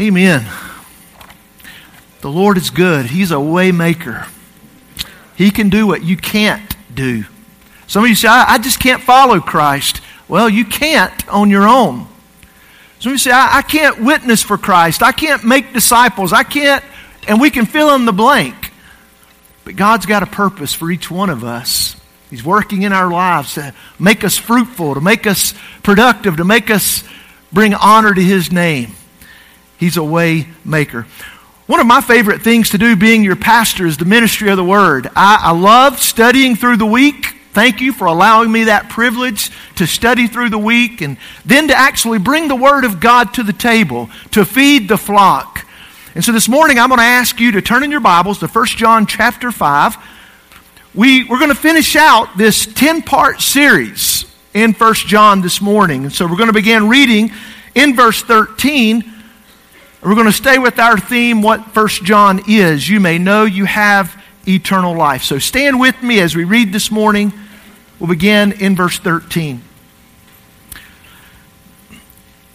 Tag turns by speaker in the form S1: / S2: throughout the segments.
S1: Amen. The Lord is good. He's a waymaker. He can do what you can't do. Some of you say, I, I just can't follow Christ. Well, you can't on your own. Some of you say, I, I can't witness for Christ. I can't make disciples. I can't, and we can fill in the blank. But God's got a purpose for each one of us. He's working in our lives to make us fruitful, to make us productive, to make us bring honor to His name. He's a way maker. One of my favorite things to do being your pastor is the ministry of the Word. I, I love studying through the week. Thank you for allowing me that privilege to study through the week and then to actually bring the Word of God to the table, to feed the flock. And so this morning I'm going to ask you to turn in your Bibles to 1 John chapter 5. We, we're going to finish out this 10 part series in 1 John this morning. And so we're going to begin reading in verse 13 we're going to stay with our theme, what First John is. You may know you have eternal life. So stand with me as we read this morning. We'll begin in verse 13.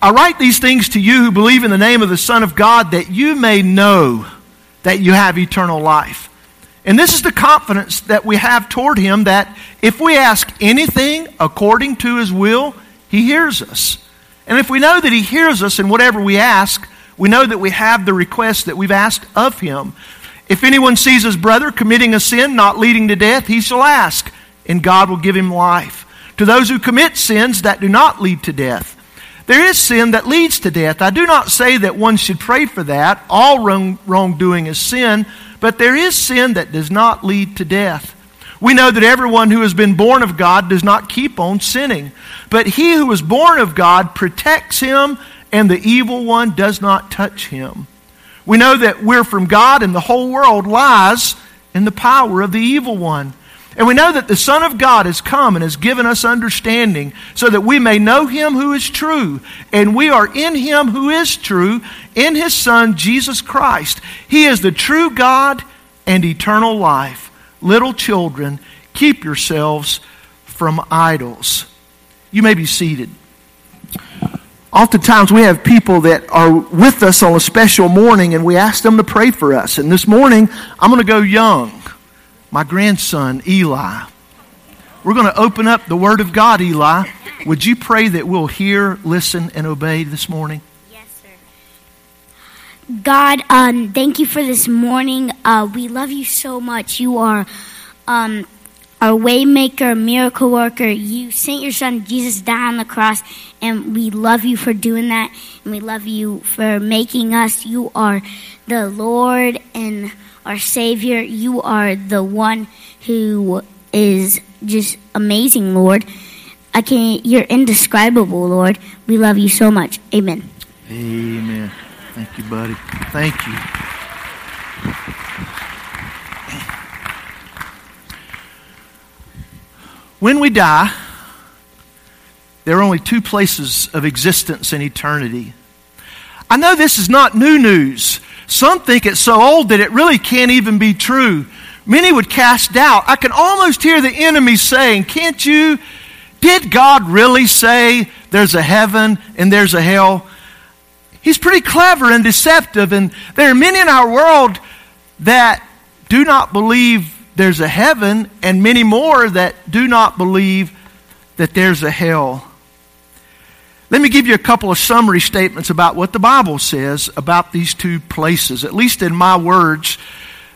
S1: I write these things to you who believe in the name of the Son of God that you may know that you have eternal life. And this is the confidence that we have toward Him that if we ask anything according to His will, He hears us. And if we know that He hears us in whatever we ask, we know that we have the request that we've asked of him. If anyone sees his brother committing a sin not leading to death, he shall ask, and God will give him life. To those who commit sins that do not lead to death, there is sin that leads to death. I do not say that one should pray for that. All wrong, wrongdoing is sin, but there is sin that does not lead to death. We know that everyone who has been born of God does not keep on sinning, but he who is born of God protects him and the evil one does not touch him. We know that we're from God and the whole world lies in the power of the evil one. And we know that the Son of God has come and has given us understanding so that we may know him who is true. And we are in him who is true, in his Son, Jesus Christ. He is the true God and eternal life. Little children, keep yourselves from idols. You may be seated. Oftentimes we have people that are with us on a special morning and we ask them to pray for us. And this morning, I'm going to go young. My grandson, Eli. We're going to open up the Word of God, Eli. Would you pray that we'll hear, listen, and obey this morning?
S2: Yes, sir. God, um, thank you for this morning. Uh, we love you so much. You are um, our waymaker, miracle worker. You sent your son Jesus die on the cross, and we love you for doing that, and we love you for making us. You are the Lord and our Savior. You are the one who is just amazing, Lord. I can you're indescribable, Lord. We love you so much. Amen.
S1: Amen. Thank you, buddy. Thank you. When we die, there are only two places of existence in eternity. I know this is not new news. Some think it's so old that it really can't even be true. Many would cast doubt. I can almost hear the enemy saying, Can't you? Did God really say there's a heaven and there's a hell? He's pretty clever and deceptive, and there are many in our world that do not believe there's a heaven, and many more that do not believe that there's a hell. Let me give you a couple of summary statements about what the Bible says about these two places, at least in my words.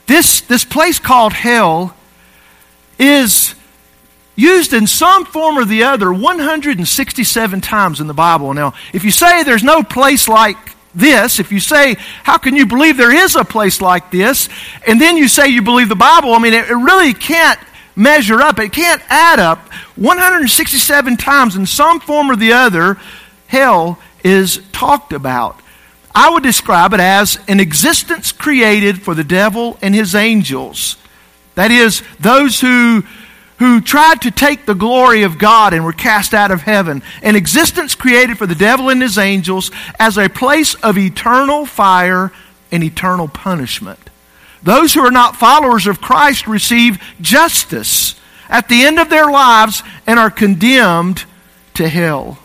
S1: This, this place called hell is used in some form or the other 167 times in the Bible. Now, if you say there's no place like this, if you say, How can you believe there is a place like this? And then you say you believe the Bible, I mean, it, it really can't measure up. It can't add up. 167 times in some form or the other, hell is talked about. I would describe it as an existence created for the devil and his angels. That is, those who who tried to take the glory of God and were cast out of heaven. An existence created for the devil and his angels as a place of eternal fire and eternal punishment. Those who are not followers of Christ receive justice at the end of their lives and are condemned to hell.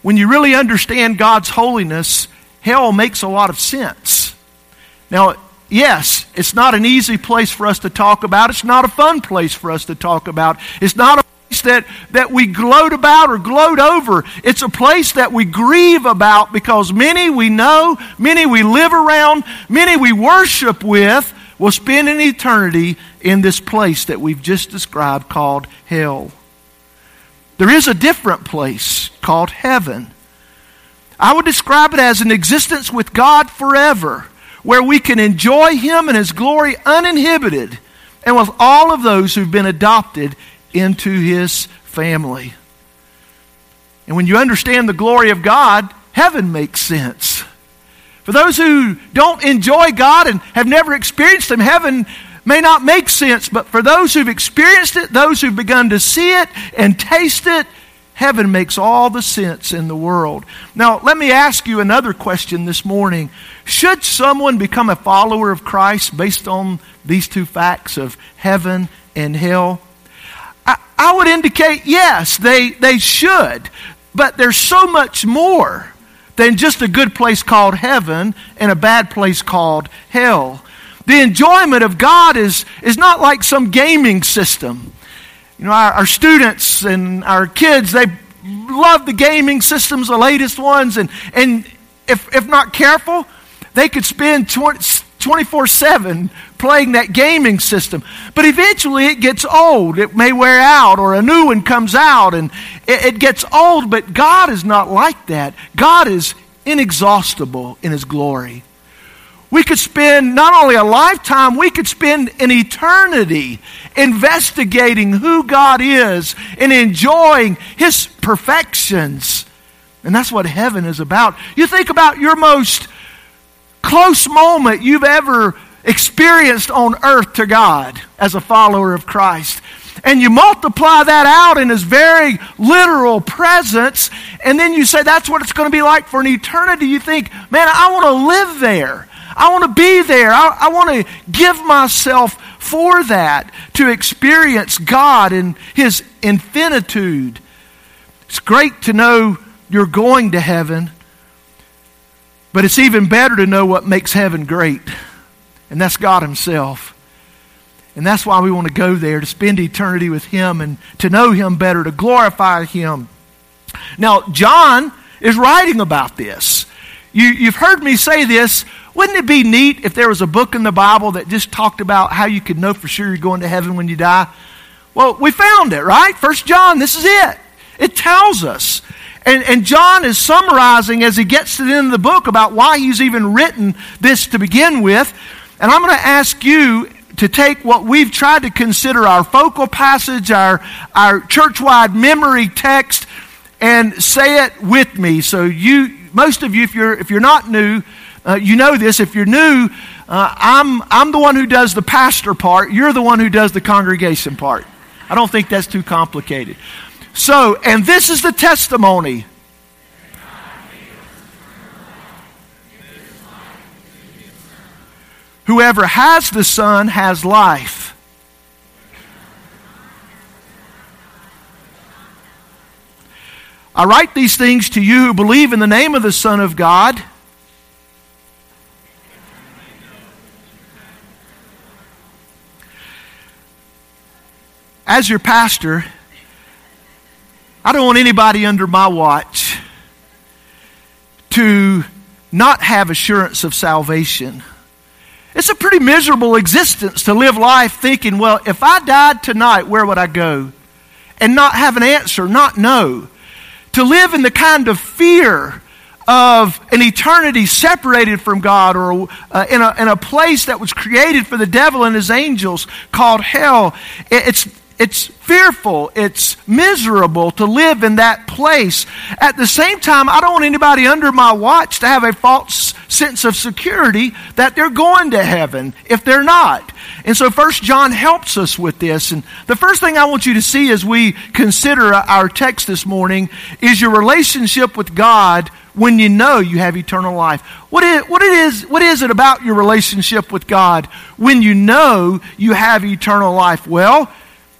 S1: When you really understand God's holiness, hell makes a lot of sense. Now, yes, it's not an easy place for us to talk about. It's not a fun place for us to talk about. It's not a place that, that we gloat about or gloat over. It's a place that we grieve about because many we know, many we live around, many we worship with will spend an eternity in this place that we've just described called hell. There is a different place called heaven. I would describe it as an existence with God forever, where we can enjoy Him and His glory uninhibited, and with all of those who've been adopted into His family. And when you understand the glory of God, heaven makes sense. For those who don't enjoy God and have never experienced Him, heaven may not make sense, but for those who've experienced it, those who've begun to see it and taste it, heaven makes all the sense in the world. Now, let me ask you another question this morning. Should someone become a follower of Christ based on these two facts of heaven and hell? I, I would indicate yes, they, they should. But there's so much more than just a good place called heaven and a bad place called hell. The enjoyment of God is, is not like some gaming system. You know, our, our students and our kids, they love the gaming systems, the latest ones, and, and if, if not careful, they could spend 24 7 playing that gaming system. But eventually it gets old. It may wear out, or a new one comes out, and it, it gets old. But God is not like that. God is inexhaustible in His glory. We could spend not only a lifetime, we could spend an eternity investigating who God is and enjoying His perfections. And that's what heaven is about. You think about your most close moment you've ever experienced on earth to God as a follower of Christ. And you multiply that out in His very literal presence, and then you say that's what it's going to be like for an eternity. You think, man, I want to live there. I want to be there. I, I want to give myself for that, to experience God and His infinitude. It's great to know you're going to heaven, but it's even better to know what makes heaven great, and that's God Himself. And that's why we want to go there to spend eternity with Him and to know Him better, to glorify Him. Now, John is writing about this. You, you've heard me say this wouldn't it be neat if there was a book in the Bible that just talked about how you could know for sure you're going to heaven when you die? Well, we found it, right? First John, this is it. It tells us. And, and John is summarizing as he gets to the end of the book about why he's even written this to begin with. And I'm going to ask you to take what we've tried to consider our focal passage, our, our church wide memory text, and say it with me. So, you, most of you, if you're, if you're not new, uh, you know this. If you're new, uh, I'm, I'm the one who does the pastor part. You're the one who does the congregation part. I don't think that's too complicated. So, and this is the testimony. Whoever has the Son has life. I write these things to you who believe in the name of the Son of God as your pastor, I don't want anybody under my watch to not have assurance of salvation. It's a pretty miserable existence to live life thinking, well, if I died tonight, where would I go? And not have an answer, not know. To live in the kind of fear of an eternity separated from God or uh, in, a, in a place that was created for the devil and his angels called hell. It's, it's fearful, it's miserable to live in that place. At the same time, I don't want anybody under my watch to have a false sense of security that they're going to heaven if they're not. And so First John helps us with this. And the first thing I want you to see as we consider our text this morning is your relationship with God when you know you have eternal life. What is, what, it is, what is it about your relationship with God when you know you have eternal life? Well,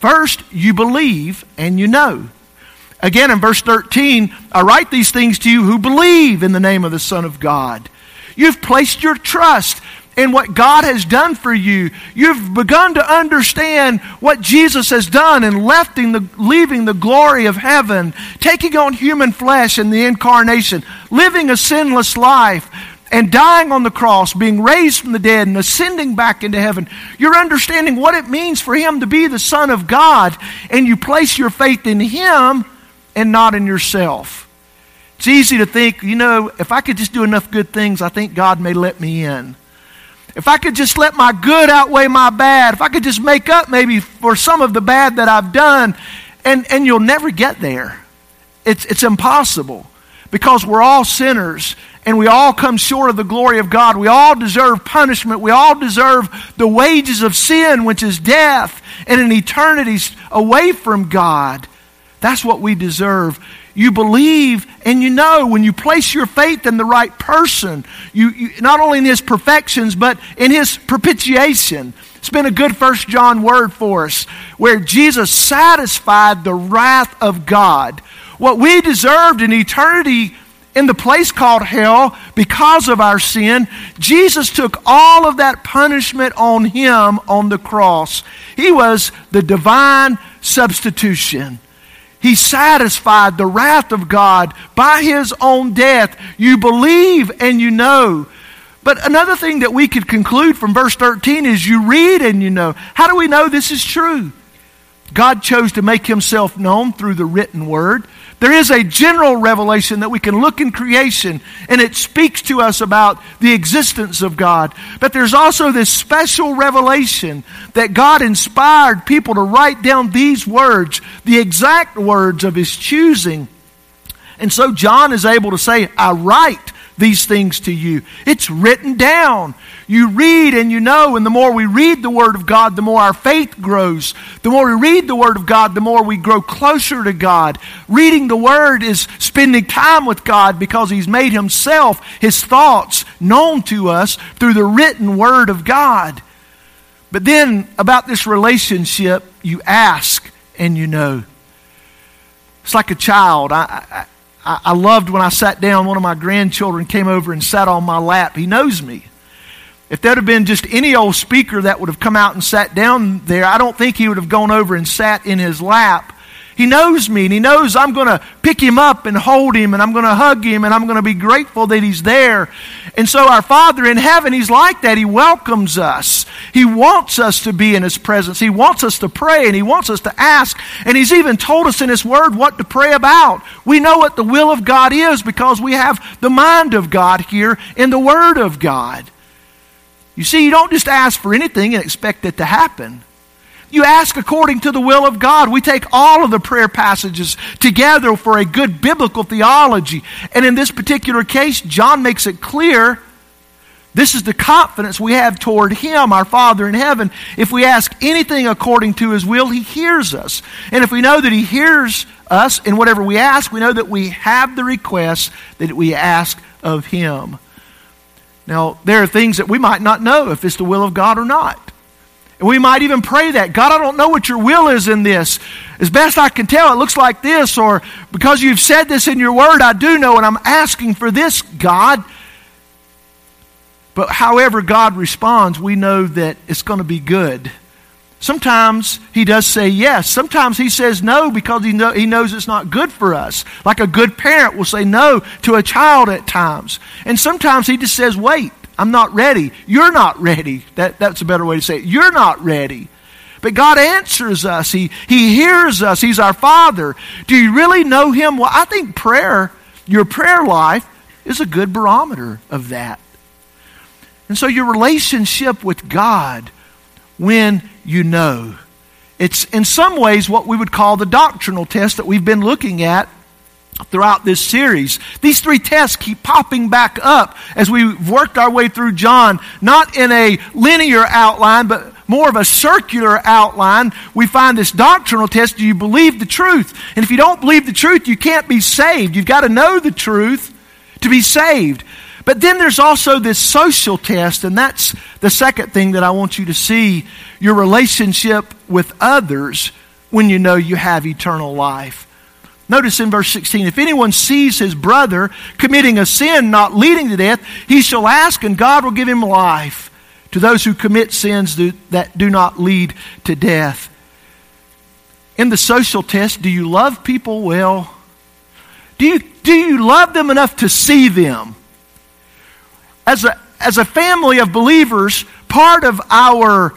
S1: First, you believe and you know. Again, in verse 13, I write these things to you who believe in the name of the Son of God. You've placed your trust in what God has done for you. You've begun to understand what Jesus has done in leaving the, leaving the glory of heaven, taking on human flesh in the incarnation, living a sinless life, and dying on the cross, being raised from the dead, and ascending back into heaven. You're understanding what it means for Him to be the Son of God, and you place your faith in Him and not in yourself. It's easy to think, you know, if I could just do enough good things, I think God may let me in. If I could just let my good outweigh my bad, if I could just make up maybe for some of the bad that I've done, and, and you'll never get there. It's, it's impossible because we're all sinners and we all come short of the glory of God. We all deserve punishment. We all deserve the wages of sin, which is death and an eternity away from God. That's what we deserve. You believe and you know when you place your faith in the right person, you, you, not only in his perfections, but in his propitiation. It's been a good First John word for us, where Jesus satisfied the wrath of God. What we deserved in eternity in the place called hell because of our sin, Jesus took all of that punishment on him on the cross. He was the divine substitution. He satisfied the wrath of God by his own death. You believe and you know. But another thing that we could conclude from verse 13 is you read and you know. How do we know this is true? God chose to make himself known through the written word. There is a general revelation that we can look in creation and it speaks to us about the existence of God. But there's also this special revelation that God inspired people to write down these words, the exact words of his choosing. And so John is able to say, I write these things to you. It's written down. You read and you know, and the more we read the Word of God, the more our faith grows. The more we read the Word of God, the more we grow closer to God. Reading the Word is spending time with God because He's made Himself, His thoughts, known to us through the written Word of God. But then, about this relationship, you ask and you know. It's like a child. I, I, I loved when I sat down, one of my grandchildren came over and sat on my lap. He knows me. If there'd have been just any old speaker that would have come out and sat down there, I don't think he would have gone over and sat in his lap. He knows me and he knows I'm going to pick him up and hold him and I'm going to hug him and I'm going to be grateful that he's there. And so our Father in heaven, he's like that. He welcomes us. He wants us to be in his presence. He wants us to pray and he wants us to ask. And he's even told us in his word what to pray about. We know what the will of God is because we have the mind of God here in the word of God. You see, you don't just ask for anything and expect it to happen. You ask according to the will of God. We take all of the prayer passages together for a good biblical theology. And in this particular case, John makes it clear this is the confidence we have toward Him, our Father in heaven. If we ask anything according to His will, He hears us. And if we know that He hears us in whatever we ask, we know that we have the request that we ask of Him. Now, there are things that we might not know if it's the will of God or not. We might even pray that God, I don't know what your will is in this. As best I can tell, it looks like this, or because you've said this in your word, I do know, and I'm asking for this, God. But however God responds, we know that it's going to be good. Sometimes he does say yes. Sometimes he says no because he, know, he knows it's not good for us. Like a good parent will say no to a child at times. And sometimes he just says, wait. I'm not ready. You're not ready. That, that's a better way to say it. You're not ready. But God answers us. He, he hears us. He's our Father. Do you really know Him? Well, I think prayer, your prayer life, is a good barometer of that. And so your relationship with God, when you know, it's in some ways what we would call the doctrinal test that we've been looking at throughout this series. These three tests keep popping back up as we've worked our way through John, not in a linear outline, but more of a circular outline. We find this doctrinal test. Do you believe the truth? And if you don't believe the truth, you can't be saved. You've got to know the truth to be saved. But then there's also this social test, and that's the second thing that I want you to see your relationship with others when you know you have eternal life. Notice in verse 16 if anyone sees his brother committing a sin not leading to death, he shall ask, and God will give him life to those who commit sins that do not lead to death. In the social test, do you love people well? Do you, do you love them enough to see them? As a, as a family of believers, part of our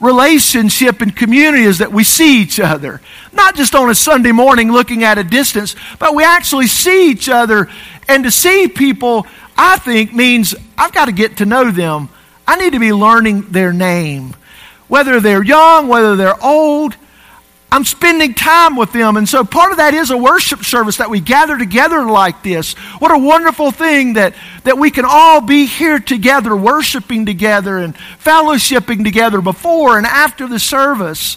S1: relationship and community is that we see each other. Not just on a Sunday morning looking at a distance, but we actually see each other. And to see people, I think, means I've got to get to know them. I need to be learning their name. Whether they're young, whether they're old, I'm spending time with them. And so part of that is a worship service that we gather together like this. What a wonderful thing that, that we can all be here together, worshiping together and fellowshipping together before and after the service.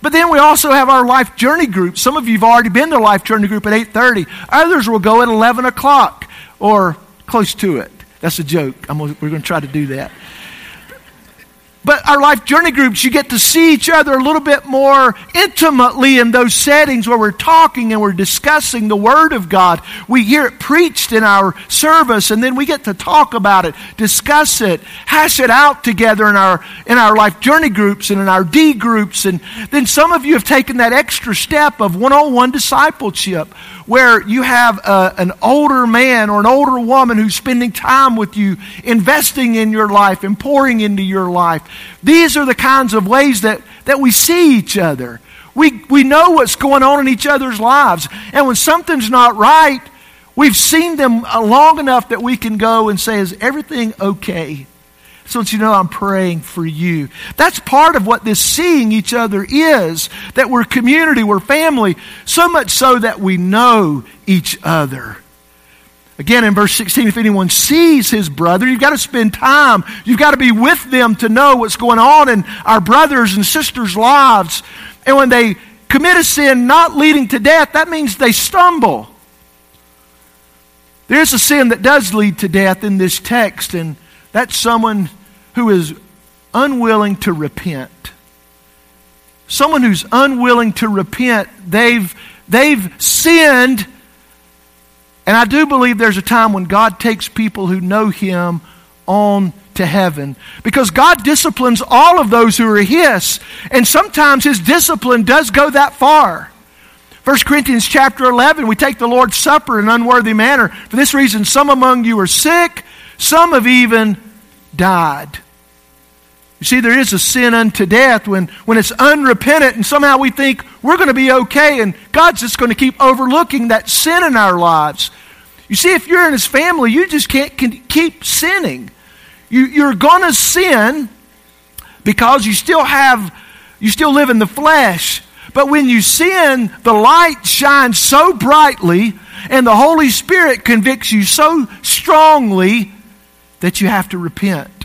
S1: But then we also have our life journey group. Some of you have already been to life journey group at 8.30. Others will go at 11 o'clock or close to it. That's a joke. Gonna, we're going to try to do that. But our life journey groups, you get to see each other a little bit more intimately in those settings where we're talking and we're discussing the Word of God. We hear it preached in our service, and then we get to talk about it, discuss it, hash it out together in our, in our life journey groups and in our D groups. And then some of you have taken that extra step of one on one discipleship where you have a, an older man or an older woman who's spending time with you, investing in your life and pouring into your life. These are the kinds of ways that, that we see each other. We, we know what's going on in each other's lives. And when something's not right, we've seen them long enough that we can go and say, Is everything okay? So that you know I'm praying for you. That's part of what this seeing each other is that we're community, we're family, so much so that we know each other. Again, in verse 16, if anyone sees his brother, you've got to spend time. You've got to be with them to know what's going on in our brothers and sisters' lives. And when they commit a sin not leading to death, that means they stumble. There's a sin that does lead to death in this text, and that's someone who is unwilling to repent. Someone who's unwilling to repent, they've, they've sinned. And I do believe there's a time when God takes people who know Him on to heaven. Because God disciplines all of those who are His. And sometimes His discipline does go that far. 1 Corinthians chapter 11, we take the Lord's Supper in an unworthy manner. For this reason, some among you are sick, some have even died. You see, there is a sin unto death when, when it's unrepentant and somehow we think we're going to be okay and God's just going to keep overlooking that sin in our lives. You see, if you're in His family, you just can't keep sinning. You, you're going to sin because you still have, you still live in the flesh. But when you sin, the light shines so brightly and the Holy Spirit convicts you so strongly that you have to repent.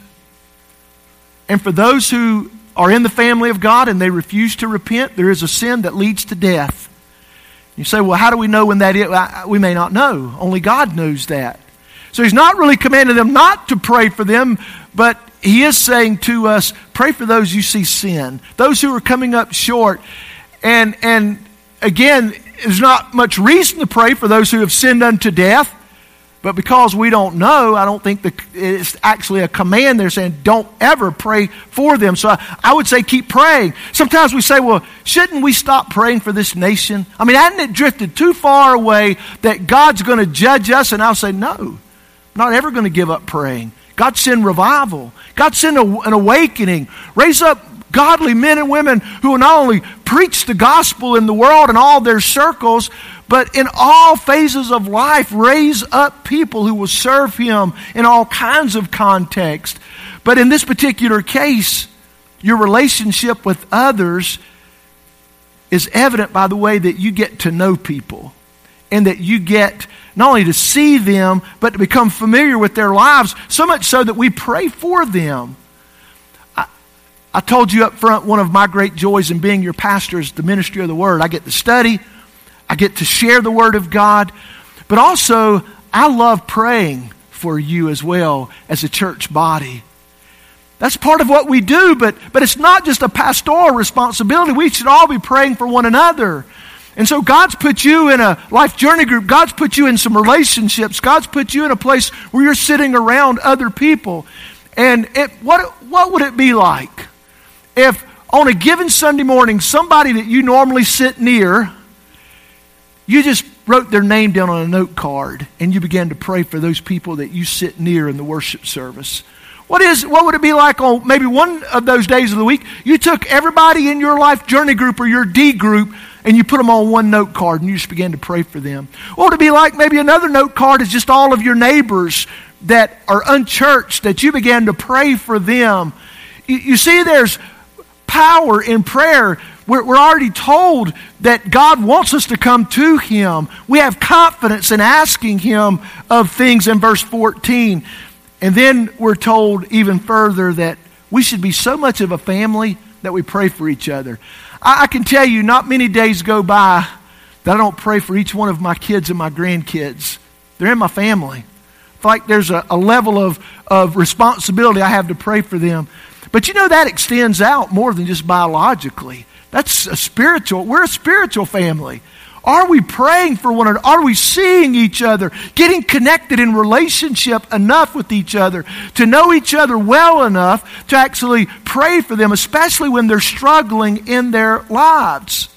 S1: And for those who are in the family of God and they refuse to repent, there is a sin that leads to death. You say, well, how do we know when that is? We may not know. Only God knows that. So he's not really commanding them not to pray for them, but he is saying to us, pray for those you see sin, those who are coming up short. And, and again, there's not much reason to pray for those who have sinned unto death. But because we don't know, I don't think the, it's actually a command they're saying, don't ever pray for them. So I, I, would say keep praying. Sometimes we say, well, shouldn't we stop praying for this nation? I mean, hadn't it drifted too far away that God's going to judge us? And I'll say, no, I'm not ever going to give up praying. God send revival. God send a, an awakening. Raise up godly men and women who will not only preach the gospel in the world and all their circles, but in all phases of life, raise up people who will serve Him in all kinds of contexts. But in this particular case, your relationship with others is evident by the way that you get to know people and that you get not only to see them, but to become familiar with their lives, so much so that we pray for them. I, I told you up front, one of my great joys in being your pastor is the ministry of the Word. I get to study, I get to share the Word of God, but also I love praying for you as well as a church body. That's part of what we do, but, but it's not just a pastoral responsibility. We should all be praying for one another. And so God's put you in a life journey group. God's put you in some relationships. God's put you in a place where you're sitting around other people. And it, what, what would it be like if on a given Sunday morning, somebody that you normally sit near, you just wrote their name down on a note card and you began to pray for those people that you sit near in the worship service? What is what would it be like on maybe one of those days of the week? You took everybody in your life journey group or your D group and you put them on one note card and you just began to pray for them. What would it be like maybe another note card is just all of your neighbors that are unchurched that you began to pray for them. You, you see, there's power in prayer. We're, we're already told that God wants us to come to Him. We have confidence in asking Him of things in verse 14. And then we're told even further that we should be so much of a family that we pray for each other. I, I can tell you, not many days go by that I don't pray for each one of my kids and my grandkids. They're in my family. It's like there's a, a level of, of responsibility I have to pray for them. But you know, that extends out more than just biologically. That's a spiritual, we're a spiritual family. Are we praying for one another? Are we seeing each other? Getting connected in relationship enough with each other to know each other well enough to actually pray for them, especially when they're struggling in their lives?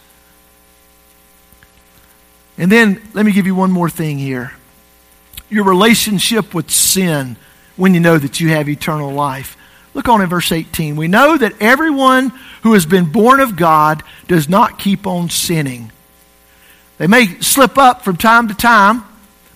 S1: And then let me give you one more thing here your relationship with sin when you know that you have eternal life. Look on in verse 18. We know that everyone who has been born of God does not keep on sinning. They may slip up from time to time,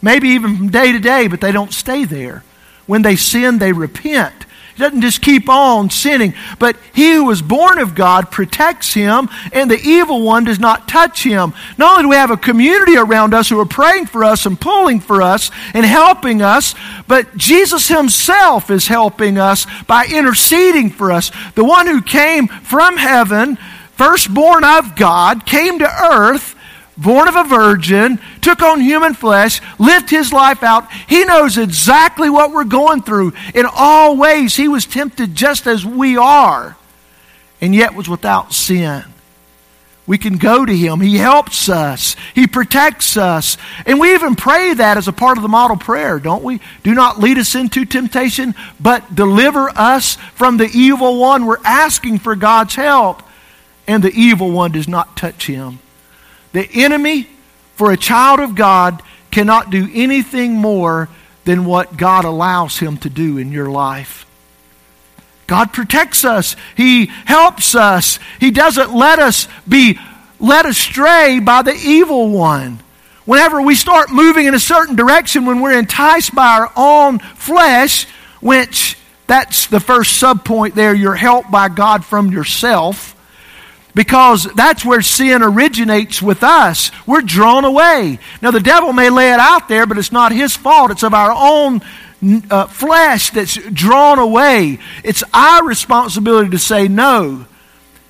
S1: maybe even from day to day, but they don't stay there. When they sin, they repent. Doesn't just keep on sinning, but he who was born of God protects him, and the evil one does not touch him. Not only do we have a community around us who are praying for us and pulling for us and helping us, but Jesus himself is helping us by interceding for us. The one who came from heaven, firstborn of God, came to earth born of a virgin, took on human flesh, lived his life out. He knows exactly what we're going through. In all ways, he was tempted just as we are, and yet was without sin. We can go to him. He helps us. He protects us. And we even pray that as a part of the model prayer, don't we? Do not lead us into temptation, but deliver us from the evil one. We're asking for God's help, and the evil one does not touch him. The enemy, for a child of God, cannot do anything more than what God allows him to do in your life. God protects us. He helps us. He doesn't let us be led astray by the evil one. Whenever we start moving in a certain direction, when we're enticed by our own flesh, which that's the first subpoint there, you're helped by God from yourself because that's where sin originates with us. We're drawn away. Now, the devil may lay it out there, but it's not his fault. It's of our own uh, flesh that's drawn away. It's our responsibility to say no.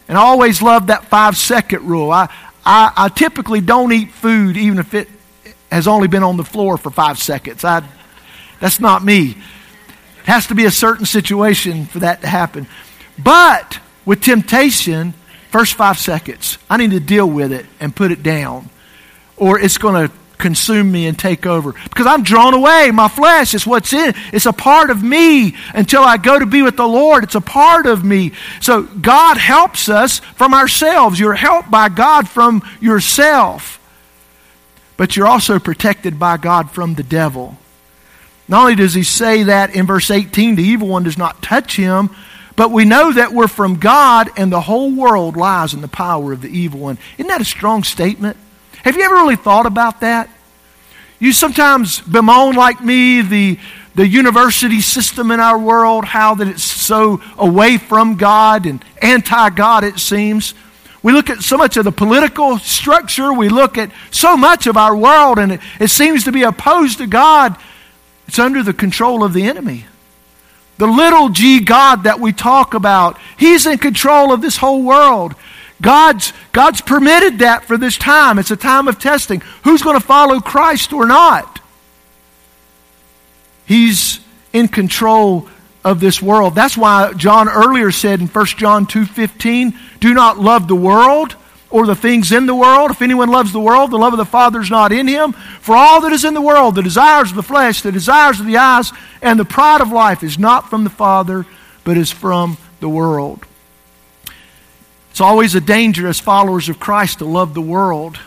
S1: And I always love that five second rule. I, I, I typically don't eat food even if it has only been on the floor for five seconds. I, that's not me. It has to be a certain situation for that to happen. But with temptation, First five seconds, I need to deal with it and put it down, or it's going to consume me and take over. Because I'm drawn away. My flesh is what's in. It. It's a part of me until I go to be with the Lord. It's a part of me. So God helps us from ourselves. You're helped by God from yourself. But you're also protected by God from the devil. Not only does he say that in verse 18, the evil one does not touch him, but we know that we're from God and the whole world lies in the power of the evil one. Isn't that a strong statement? Have you ever really thought about that? You sometimes bemoan, like me, the, the university system in our world, how that it's so away from God and anti God, it seems. We look at so much of the political structure, we look at so much of our world, and it, it seems to be opposed to God. It's under the control of the enemy. The little g God that we talk about, He's in control of this whole world. God's, God's permitted that for this time. It's a time of testing. Who's going to follow Christ or not? He's in control of this world. That's why John earlier said in 1 John 2:15, "Do not love the world or the things in the world. If anyone loves the world, the love of the Father is not in him. For all that is in the world, the desires of the flesh, the desires of the eyes, and the pride of life is not from the Father, but is from the world. It's always a danger as followers of Christ to love the world.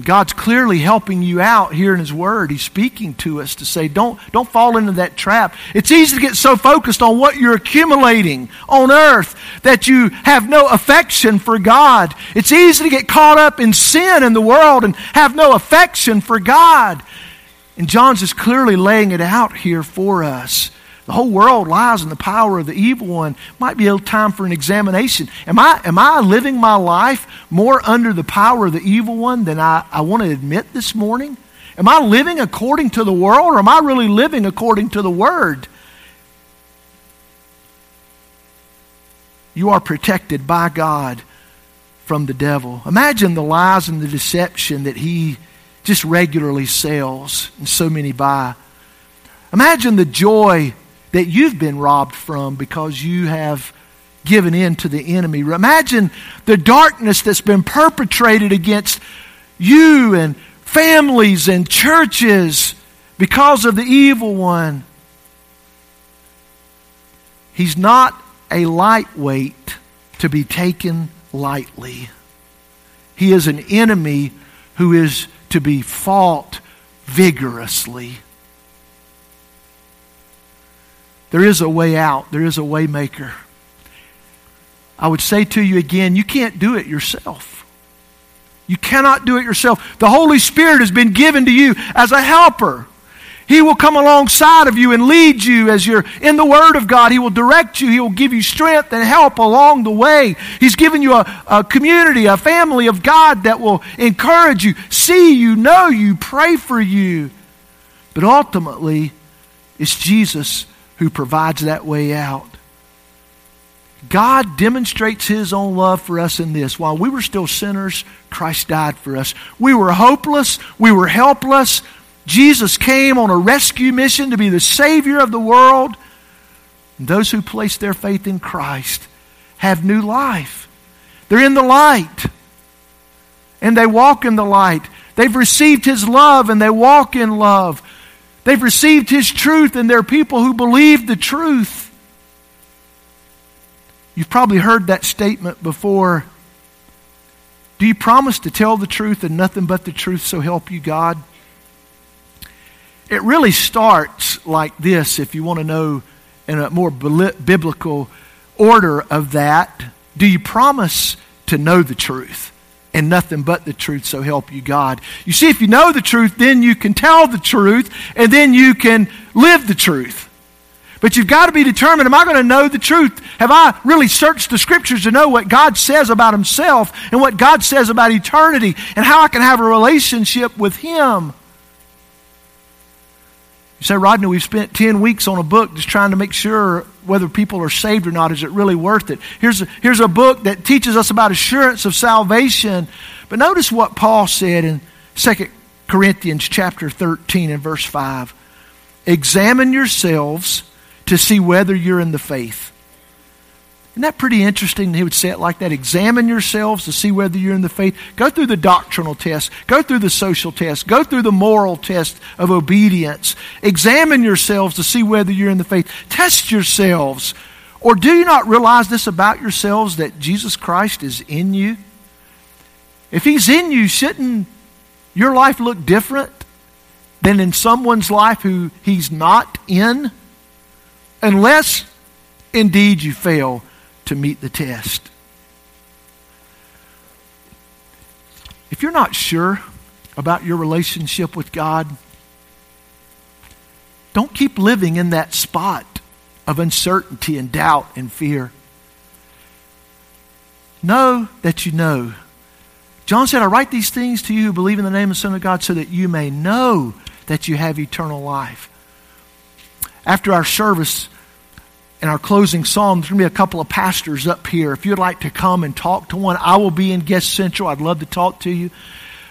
S1: God's clearly helping you out here in His Word. He's speaking to us to say, don't, don't fall into that trap. It's easy to get so focused on what you're accumulating on earth that you have no affection for God. It's easy to get caught up in sin in the world and have no affection for God. And John's just clearly laying it out here for us. The whole world lies in the power of the evil one. Might be a time for an examination. Am I, am I living my life more under the power of the evil one than I, I want to admit this morning? Am I living according to the world or am I really living according to the Word? You are protected by God from the devil. Imagine the lies and the deception that he just regularly sells and so many buy. Imagine the joy that you've been robbed from because you have given in to the enemy. Imagine the darkness that's been perpetrated against you and families and churches because of the evil one. He's not a lightweight to be taken lightly. He is an enemy who is to be fought vigorously. There is a way out, there is a way maker. I would say to you again, you can't do it yourself. You cannot do it yourself. The Holy Spirit has been given to you as a helper. He will come alongside of you and lead you as you're in the Word of God. He will direct you. He will give you strength and help along the way. He's given you a, a community, a family of God that will encourage you, see you, know you, pray for you. But ultimately, it's Jesus who provides that way out. God demonstrates his own love for us in this. While we were still sinners, Christ died for us. We were hopeless, we were helpless. Jesus came on a rescue mission to be the Savior of the world. And those who place their faith in Christ have new life. They're in the light, and they walk in the light. They've received His love, and they walk in love. They've received His truth, and they're people who believe the truth. You've probably heard that statement before. Do you promise to tell the truth and nothing but the truth, so help you God? It really starts like this if you want to know in a more biblical order of that. Do you promise to know the truth? And nothing but the truth, so help you God. You see, if you know the truth, then you can tell the truth, and then you can live the truth. But you've got to be determined am I going to know the truth? Have I really searched the scriptures to know what God says about Himself and what God says about eternity and how I can have a relationship with Him? You say, Rodney, we've spent 10 weeks on a book just trying to make sure whether people are saved or not. Is it really worth it? Here's a, here's a book that teaches us about assurance of salvation. But notice what Paul said in 2 Corinthians chapter 13 and verse 5. Examine yourselves to see whether you're in the faith. Isn't that pretty interesting? He would say it like that. Examine yourselves to see whether you're in the faith. Go through the doctrinal test. Go through the social test. Go through the moral test of obedience. Examine yourselves to see whether you're in the faith. Test yourselves. Or do you not realize this about yourselves that Jesus Christ is in you? If He's in you, shouldn't your life look different than in someone's life who He's not in? Unless indeed you fail to meet the test. If you're not sure about your relationship with God, don't keep living in that spot of uncertainty and doubt and fear. Know that you know. John said, I write these things to you who believe in the name of the Son of God so that you may know that you have eternal life. After our service, in our closing psalm, there's going to be a couple of pastors up here. If you'd like to come and talk to one, I will be in Guest Central. I'd love to talk to you.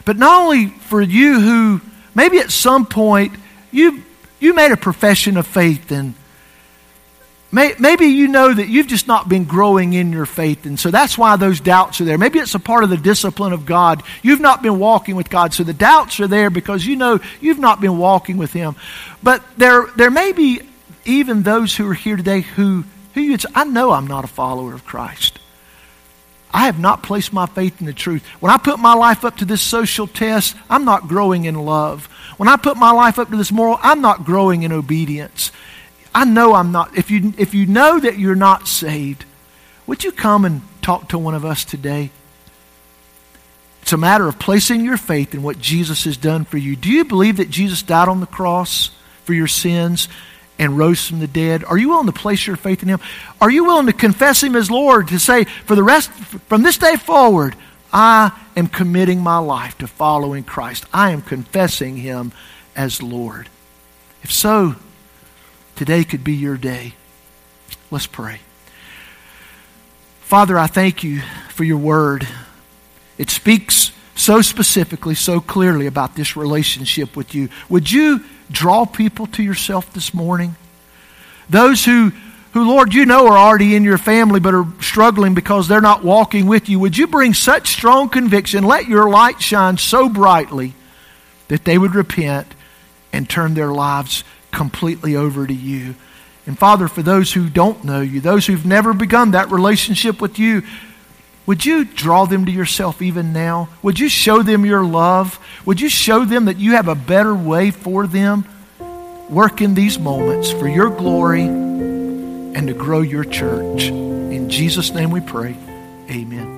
S1: But not only for you who maybe at some point you, you made a profession of faith and May, maybe you know that you've just not been growing in your faith, and so that's why those doubts are there. Maybe it's a part of the discipline of God. You've not been walking with God, so the doubts are there because you know you've not been walking with Him. But there, there may be even those who are here today who, who you I know I'm not a follower of Christ. I have not placed my faith in the truth. When I put my life up to this social test, I'm not growing in love. When I put my life up to this moral, I'm not growing in obedience. I know I'm not. If you, if you know that you're not saved, would you come and talk to one of us today? It's a matter of placing your faith in what Jesus has done for you. Do you believe that Jesus died on the cross for your sins and rose from the dead? Are you willing to place your faith in him? Are you willing to confess him as Lord to say, for the rest, from this day forward, I am committing my life to following Christ. I am confessing him as Lord. If so, Today could be your day. Let's pray. Father, I thank you for your word. It speaks so specifically, so clearly about this relationship with you. Would you draw people to yourself this morning? Those who, who, Lord, you know are already in your family but are struggling because they're not walking with you, would you bring such strong conviction? Let your light shine so brightly that they would repent and turn their lives completely over to you. And Father, for those who don't know you, those who've never begun that relationship with you, would you draw them to yourself even now? Would you show them your love? Would you show them that you have a better way for them? Work in these moments for your glory and to grow your church. In Jesus' name we pray. Amen.